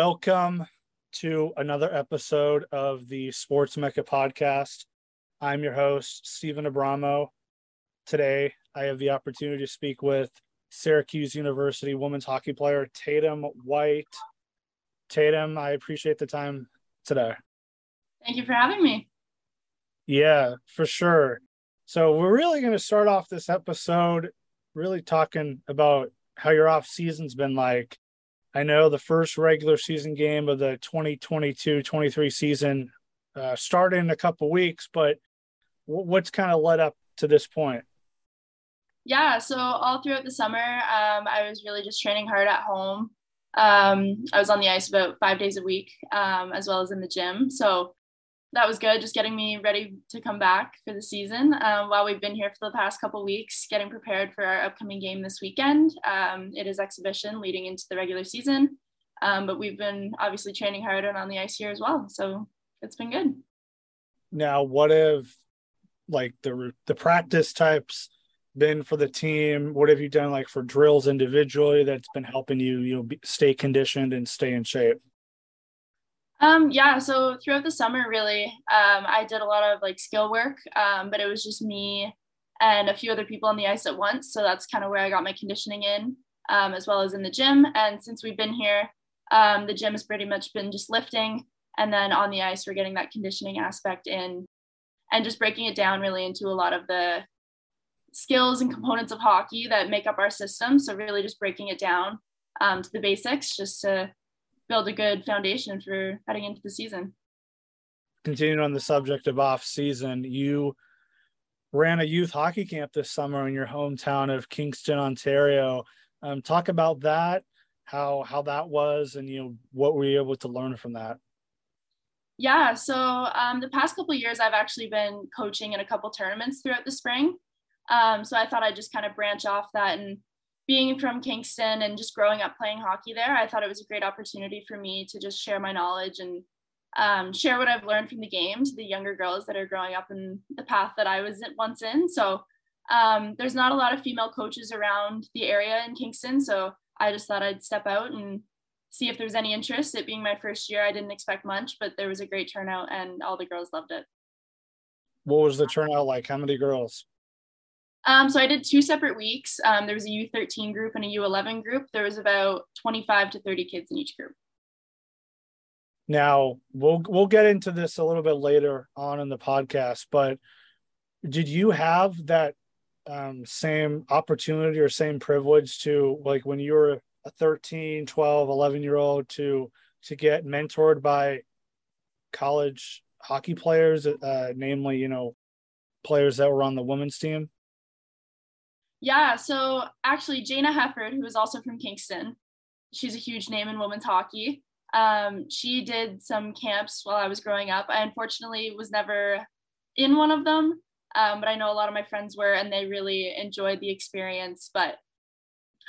Welcome to another episode of the Sports Mecca podcast. I'm your host, Steven Abramo. Today, I have the opportunity to speak with Syracuse University women's hockey player Tatum White. Tatum, I appreciate the time today. Thank you for having me. Yeah, for sure. So, we're really going to start off this episode really talking about how your off season's been like I know the first regular season game of the 2022-23 season uh, started in a couple weeks, but w- what's kind of led up to this point? Yeah, so all throughout the summer, um, I was really just training hard at home. Um, I was on the ice about five days a week, um, as well as in the gym. So that was good, just getting me ready to come back for the season. Um, while we've been here for the past couple weeks, getting prepared for our upcoming game this weekend. Um, it is exhibition leading into the regular season, um, but we've been obviously training hard and on the ice here as well. So it's been good. Now, what have like the the practice types been for the team? What have you done like for drills individually that's been helping you you know stay conditioned and stay in shape? Um, yeah, so throughout the summer, really, um, I did a lot of like skill work, um, but it was just me and a few other people on the ice at once. So that's kind of where I got my conditioning in, um, as well as in the gym. And since we've been here, um, the gym has pretty much been just lifting. And then on the ice, we're getting that conditioning aspect in and just breaking it down really into a lot of the skills and components of hockey that make up our system. So, really just breaking it down um, to the basics just to build a good foundation for heading into the season. Continuing on the subject of off season, you ran a youth hockey camp this summer in your hometown of Kingston, Ontario. Um, talk about that, how how that was, and you know what were you able to learn from that. Yeah, so um, the past couple years, I've actually been coaching in a couple tournaments throughout the spring. Um, so I thought I'd just kind of branch off that and being from Kingston and just growing up playing hockey there, I thought it was a great opportunity for me to just share my knowledge and um, share what I've learned from the game to the younger girls that are growing up in the path that I was once in. So um, there's not a lot of female coaches around the area in Kingston. So I just thought I'd step out and see if there's any interest. It being my first year, I didn't expect much, but there was a great turnout and all the girls loved it. What was the turnout like? How many girls? Um, so I did two separate weeks. Um, there was a U13 group and a U11 group. There was about 25 to 30 kids in each group. Now we'll we'll get into this a little bit later on in the podcast, but did you have that um, same opportunity or same privilege to like when you were a 13, 12, 11 year old to to get mentored by college hockey players, uh, namely, you know, players that were on the women's team? Yeah, so actually, Jayna Hefford, who is also from Kingston, she's a huge name in women's hockey. Um, she did some camps while I was growing up. I unfortunately was never in one of them, um, but I know a lot of my friends were, and they really enjoyed the experience. But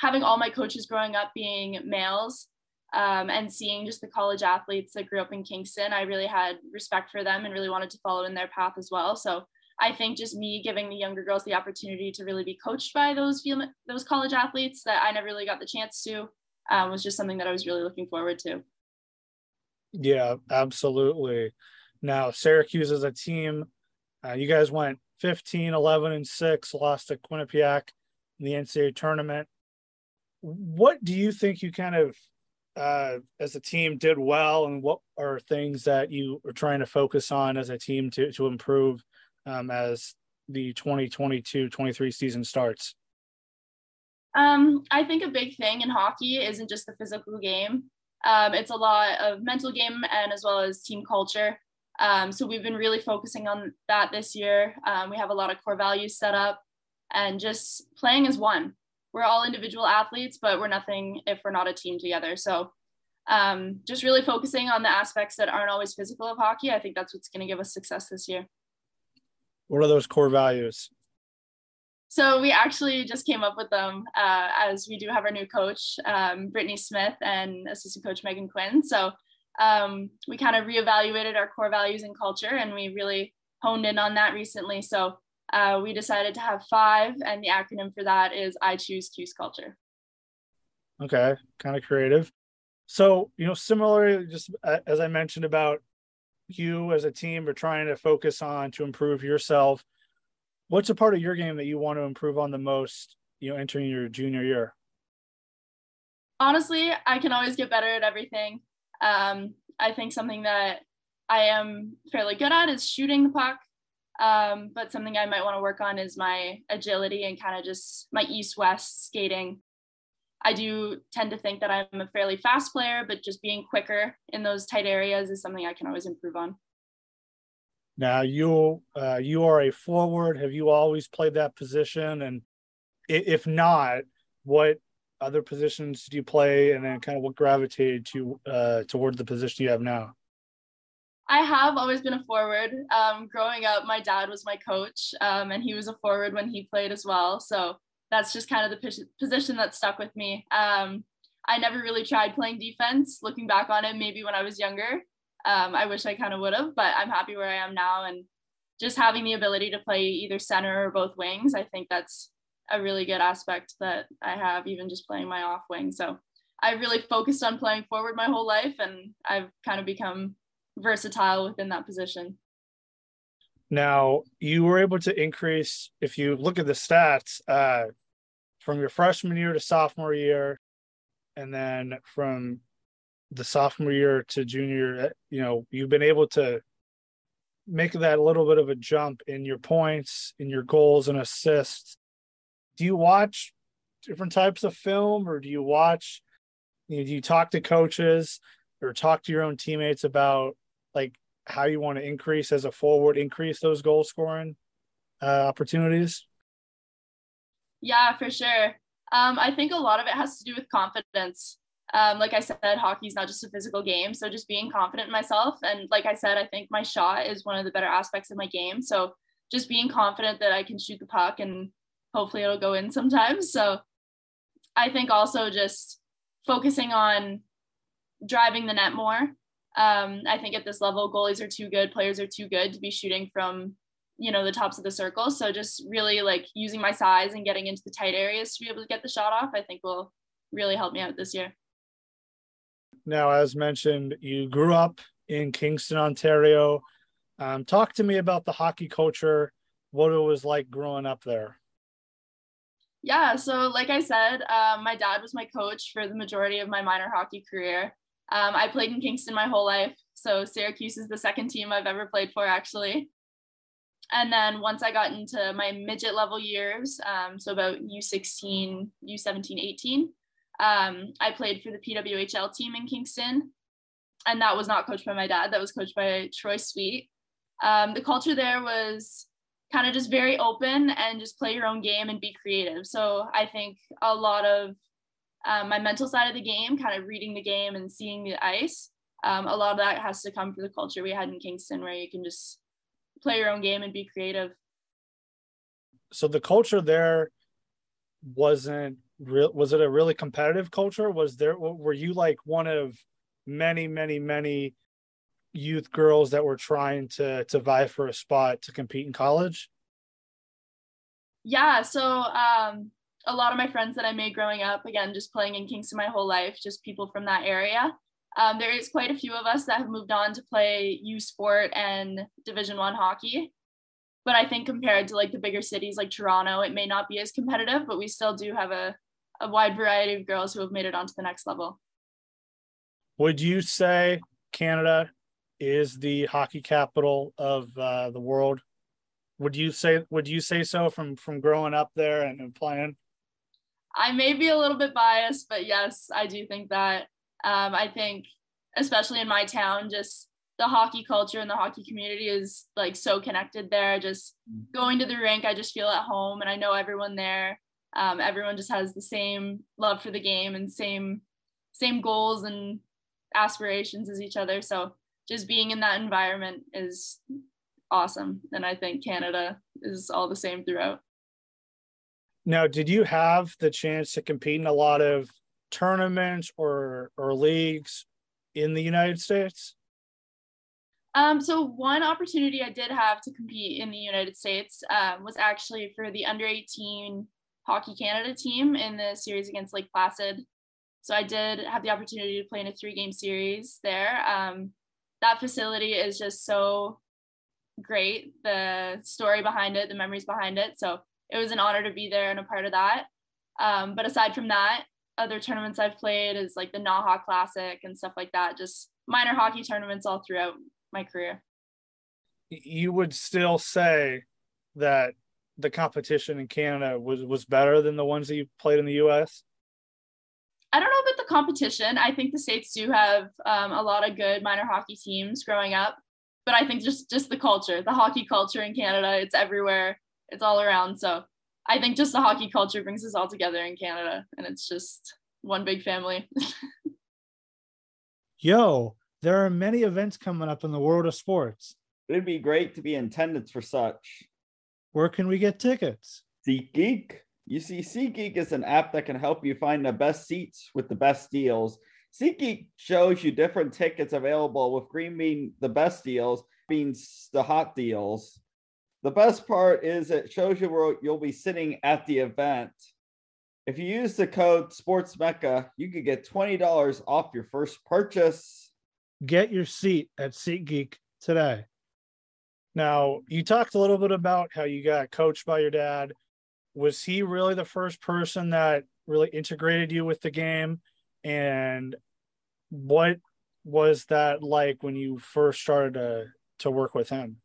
having all my coaches growing up being males um, and seeing just the college athletes that grew up in Kingston, I really had respect for them and really wanted to follow in their path as well. So I think just me giving the younger girls the opportunity to really be coached by those field, those college athletes that I never really got the chance to um, was just something that I was really looking forward to. Yeah, absolutely. Now Syracuse as a team, uh, you guys went 15, 11, and six, lost to Quinnipiac in the NCAA tournament. What do you think you kind of uh, as a team did well, and what are things that you are trying to focus on as a team to to improve um, as the 2022-23 season starts? Um, I think a big thing in hockey isn't just the physical game. Um, it's a lot of mental game and as well as team culture. Um, so we've been really focusing on that this year. Um, we have a lot of core values set up and just playing as one. We're all individual athletes, but we're nothing if we're not a team together. So um, just really focusing on the aspects that aren't always physical of hockey. I think that's what's going to give us success this year. What are those core values? So we actually just came up with them uh, as we do have our new coach, um, Britni Smith, and assistant coach Megan Quinn. So um, we kind of reevaluated our core values and culture, and we really honed in on that recently. So uh, we decided to have five, and the acronym for that is I choose Cuse culture. Okay, kind of creative. So, you know, similarly, just uh, as I mentioned about you as a team are trying to focus on to improve yourself, what's a part of your game that you want to improve on the most, you know, entering your junior year? Honestly, I can always get better at everything. Um, I think something that I am fairly good at is shooting the puck. Um, but something I might want to work on is my agility and kind of just my east west skating. I do tend to think that I'm a fairly fast player, but just being quicker in those tight areas is something I can always improve on. Now you uh, you are a forward. Have you always played that position? And if not, what other positions do you play? And then kind of what gravitated to uh, toward the position you have now? I have always been a forward. Um, growing up, my dad was my coach, um, and he was a forward when he played as well. So that's just kind of the position that stuck with me. Um, I never really tried playing defense. Looking back on it, maybe when I was younger, um, I wish I kind of would have, but I'm happy where I am now. And just having the ability to play either center or both wings, I think that's a really good aspect that I have, even just playing my off wing. So I really focused on playing forward my whole life, and I've kind of become versatile within that position. Now, you were able to increase, if you look at the stats, uh, from your freshman year to sophomore year, and then from the sophomore year to junior, uh, you know, you've been able to make that little bit of a jump in your points, in your goals and assists. Do you watch different types of film or do you watch, you know, do you talk to coaches or talk to your own teammates about like how you want to increase as a forward, increase those goal scoring uh, opportunities? Yeah, for sure. Um, I think a lot of it has to do with confidence. Um, like I said, hockey is not just a physical game. So just being confident in myself. And like I said, I think my shot is one of the better aspects of my game. So just being confident that I can shoot the puck and hopefully it'll go in sometimes. So I think also just focusing on driving the net more um, I think at this level, goalies are too good, players are too good to be shooting from, you know, the tops of the circle. So just really like using my size and getting into the tight areas to be able to get the shot off, I think will really help me out this year. Now, as mentioned, you grew up in Kingston, Ontario. Um, talk to me about the hockey culture, what it was like growing up there. Yeah, so like I said, um, my dad was my coach for the majority of my minor hockey career. Um, I played in Kingston my whole life. So Syracuse is the second team I've ever played for, actually. And then once I got into my midget level years, um, so about U16, U17, 18, um, I played for the PWHL team in Kingston. And that was not coached by my dad, that was coached by Troy Sweet. Um, the culture there was kind of just very open and just play your own game and be creative. So I think a lot of um, my mental side of the game, kind of reading the game and seeing the ice, um, a lot of that has to come from the culture we had in Kingston, where you can just play your own game and be creative. So the culture there wasn't real. Was it a really competitive culture? Was there? Were you like one of many, many, many youth girls that were trying to to vie for a spot to compete in college? Yeah. So um, a lot of my friends that I made growing up, again, just playing in Kingston my whole life, just people from that area. Um, there is quite a few of us that have moved on to play U Sport and Division One hockey. But I think compared to like the bigger cities like Toronto, it may not be as competitive, but we still do have a, a wide variety of girls who have made it onto the next level. Would you say Canada is the hockey capital of uh, the world? Would you say would you say so from from growing up there and, and playing? I may be a little bit biased, but yes, I do think that. Um, I think, especially in my town, just the hockey culture and the hockey community is like so connected there. Just mm-hmm. going to the rink, I just feel at home, and I know everyone there. Um, everyone just has the same love for the game and same same goals and aspirations as each other. So just being in that environment is awesome, and I think Canada is all the same throughout. Now, did you have the chance to compete in a lot of tournaments or or leagues in the United States? Um, so one opportunity I did have to compete in the United States um, was actually for the under 18 Hockey Canada team in the series against Lake Placid. So I did have the opportunity to play in a three game series there. Um, that facility is just so great. The story behind it, the memories behind it. So it was an honor to be there and a part of that. Um, but aside from that, other tournaments I've played is like the Naha Classic and stuff like that. Just minor hockey tournaments all throughout my career. You would still say that the competition in Canada was was better than the ones that you played in the U.S. I don't know about the competition. I think the states do have um, a lot of good minor hockey teams growing up, but I think just just the culture, the hockey culture in Canada, it's everywhere, it's all around. So I think just the hockey culture brings us all together in Canada, and it's just one big family. Yo, there are many events coming up in the world of sports. It'd be great to be in attendance for such. Where can we get tickets? SeatGeek. You see, SeatGeek is an app that can help you find the best seats with the best deals. SeatGeek shows you different tickets available, with green being the best deals, being the hot deals. The best part is it shows you where you'll be sitting at the event. If you use the code SportsMecca, you could get $20 off your first purchase. Get your seat at SeatGeek today. Now, you talked a little bit about how you got coached by your dad was he really the first person that really integrated you with the game and what was that like when you first started to to work with him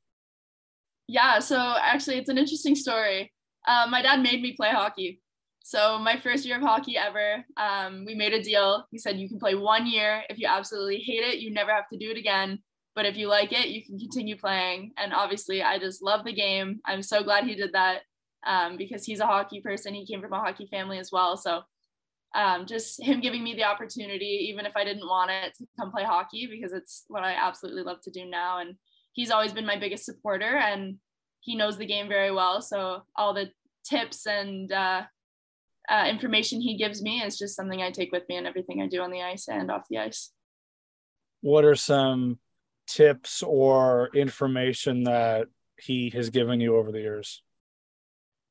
yeah so actually it's an interesting story. Uh, my dad made me play hockey. So my first year of hockey ever um, we made a deal. He said you can play one year. If you absolutely hate it you never have to do it again. But if you like it you can continue playing. And obviously i just love the game. I'm so glad he did that um, because he's a hockey person. He came from a hockey family as well. So um, just him giving me the opportunity, even if I didn't want it, to come play hockey because it's what I absolutely love to do now. And he's always been my biggest supporter and he knows the game very well. So all the tips and uh, uh, information he gives me is just something I take with me in everything I do on the ice and off the ice. What are some tips or information that he has given you over the years?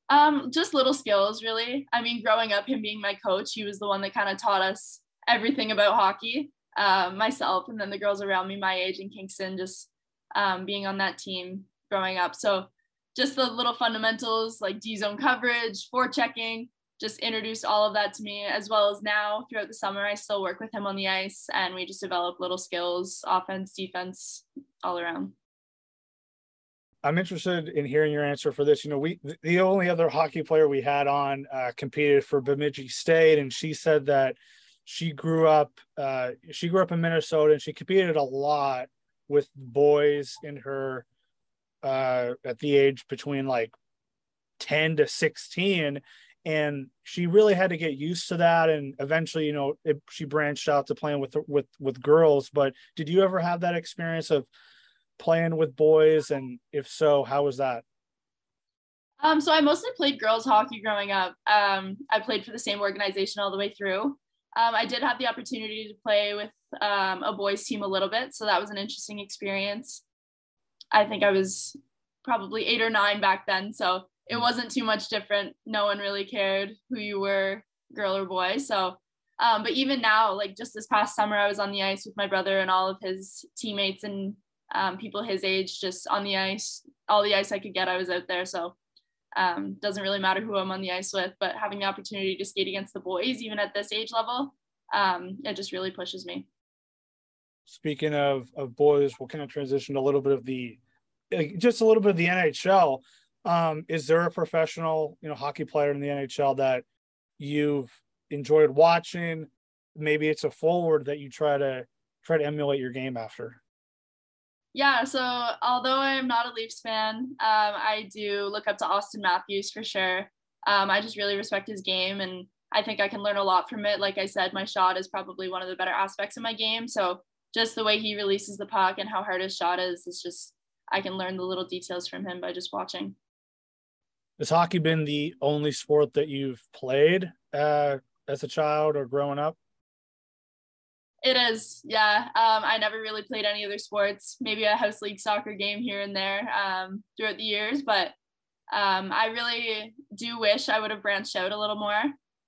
Um, just little skills, really. I mean, growing up, him being my coach, he was the one that kind of taught us everything about hockey. Um, myself, and then the girls around me, my age in Kingston, just um, being on that team growing up. So, just the little fundamentals like D zone coverage, forechecking, just introduced all of that to me, as well as now throughout the summer, I still work with him on the ice and we just develop little skills, offense, defense, all around. I'm interested in hearing your answer for this. You know, we the only other hockey player we had on uh, competed for Bemidji State, and she said that she grew up uh, she grew up in Minnesota and she competed a lot with boys in her uh, at the age between like 10 to 16 and she really had to get used to that and eventually you know it, she branched out to playing with with with girls but did you ever have that experience of playing with boys? And if so, how was that? Um, so I mostly played girls hockey growing up. Um, I played for the same organization all the way through. Um, I did have the opportunity to play with um, a boys team a little bit, so that was an interesting experience. I think I was probably eight or nine back then, so it wasn't too much different. No one really cared who you were, girl or boy. So, um, but even now, like just this past summer, I was on the ice with my brother and all of his teammates, and um, people his age just on the ice. All the ice I could get, I was out there. So um, doesn't really matter who I'm on the ice with, but having the opportunity to skate against the boys, even at this age level, um, it just really pushes me. Speaking of of boys, we'll kind of transition a little bit of the, just a little bit of the NHL. Um, is there a professional, you know, hockey player in the NHL that you've enjoyed watching? Maybe it's a forward that you try to try to emulate your game after. Yeah, so although I'm not a Leafs fan, um, I do look up to Auston Matthews for sure. Um, I just really respect his game, and I think I can learn a lot from it. Like I said, my shot is probably one of the better aspects of my game. So just the way he releases the puck and how hard his shot is, it's just I can learn the little details from him by just watching. Has hockey been the only sport that you've played uh, as a child or growing up? It is, yeah. Um, I never really played any other sports, maybe a house league soccer game here and there um, throughout the years, but um, I really do wish I would have branched out a little more.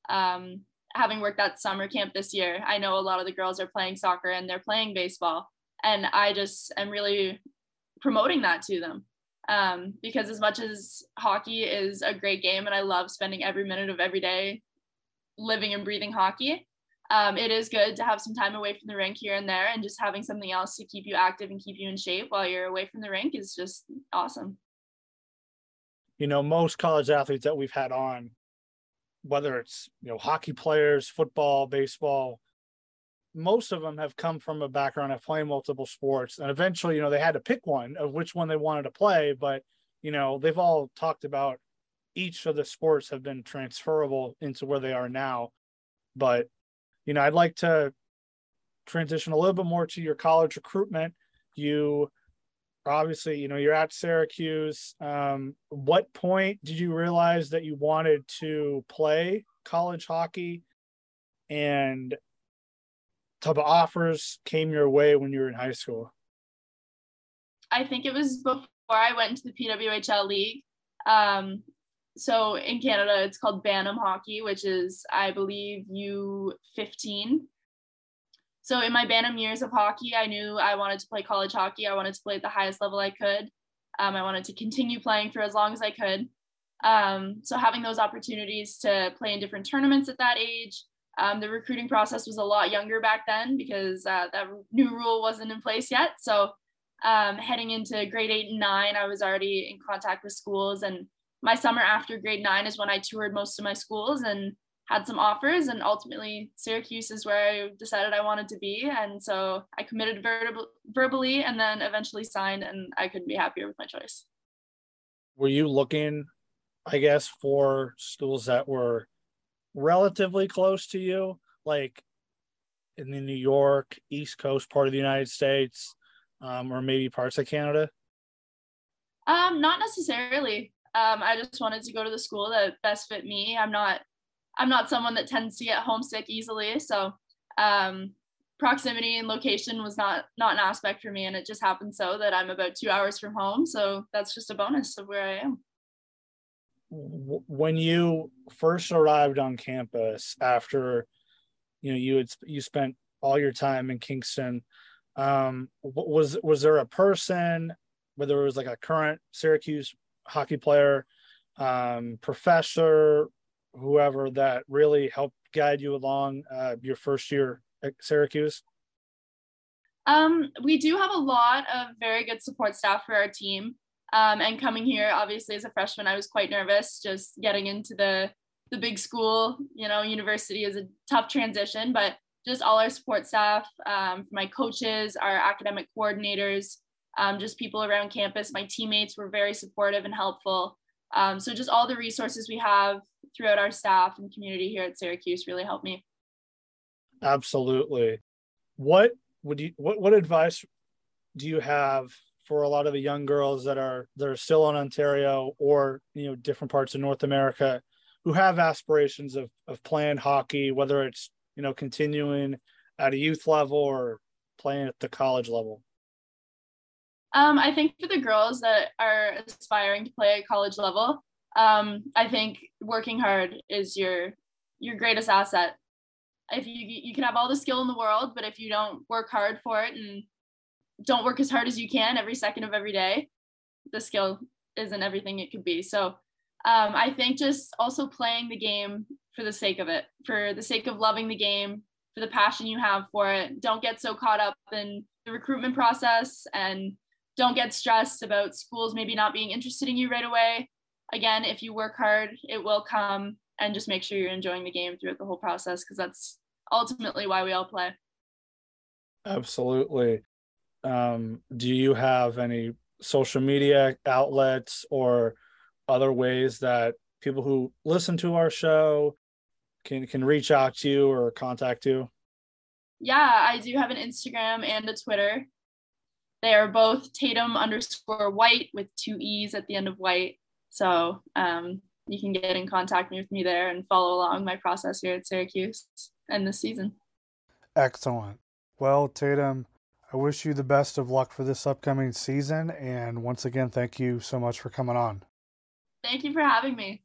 Um, having worked at summer camp this year, I know a lot of the girls are playing soccer and they're playing baseball. And I just am really promoting that to them. Um, because as much as hockey is a great game and I love spending every minute of every day living and breathing hockey, um, it is good to have some time away from the rink here and there and just having something else to keep you active and keep you in shape while you're away from the rink is just awesome. You know, most college athletes that we've had on whether it's you know hockey players, football, baseball, most of them have come from a background of playing multiple sports, and eventually, you know, they had to pick one of which one they wanted to play. But you know, they've all talked about each of the sports have been transferable into where they are now. But you know, I'd like to transition a little bit more to your college recruitment. You obviously you know you're at syracuse. Um, what point did you realize that you wanted to play college hockey? And type of offers came your way when you were in high school? I think it was before i went into the pwhl league. Um, so in canada it's called bantam hockey which is i believe u15 so in my Bantam years of hockey, I knew I wanted to play college hockey. I wanted to play at the highest level I could. Um, I wanted to continue playing for as long as I could. Um, so having those opportunities to play in different tournaments at that age, um, the recruiting process was a lot younger back then because uh, that new rule wasn't in place yet. So um, heading into grade eight and nine, I was already in contact with schools. And my summer after grade nine is when I toured most of my schools and had some offers and ultimately Syracuse is where I decided I wanted to be and so I committed verbal, verbally and then eventually signed and I couldn't be happier with my choice. Were you looking I guess for schools that were relatively close to you like in the New York East Coast part of the United States um, or maybe parts of Canada? Um not necessarily. Um, I just wanted to go to the school that best fit me. I'm not I'm not someone that tends to get homesick easily. So um, proximity and location was not not an aspect for me, and it just happened so that I'm about two hours from home. So that's just a bonus of where I am. When you first arrived on campus after you know you had you spent all your time in Kingston, um, was was there a person, whether it was like a current Syracuse hockey player, um, professor, whoever that really helped guide you along uh, your first year at Syracuse? Um, we do have a lot of very good support staff for our team. Um, and coming here, obviously, as a freshman, I was quite nervous just getting into the the big school. You know, university is a tough transition, but just all our support staff, um, my coaches, our academic coordinators, um, just people around campus, my teammates were very supportive and helpful. Um, so just all the resources we have throughout our staff and community here at Syracuse really helped me. Absolutely. What would you what what advice do you have for a lot of the young girls that are that are still in Ontario or you know different parts of North America who have aspirations of of playing hockey, whether it's you know continuing at a youth level or playing at the college level? Um, I think for the girls that are aspiring to play at college level, um, I think working hard is your your greatest asset. If you you can have all the skill in the world, but if you don't work hard for it and don't work as hard as you can every second of every day, the skill isn't everything it could be. So um, I think just also playing the game for the sake of it, for the sake of loving the game, for the passion you have for it. Don't get so caught up in the recruitment process and don't get stressed about schools maybe not being interested in you right away again, if you work hard, it will come and just make sure you're enjoying the game throughout the whole process because that's ultimately why we all play. Absolutely. Um, do you have any social media outlets or other ways that people who listen to our show can can reach out to you or contact you? Yeah, I do have an Instagram and a Twitter. They are both Tatum underscore white with two E's at the end of white. So um, you can get in contact with me there and follow along my process here at Syracuse and this season. Excellent. Well, Tatum, I wish you the best of luck for this upcoming season. And once again, thank you so much for coming on. Thank you for having me.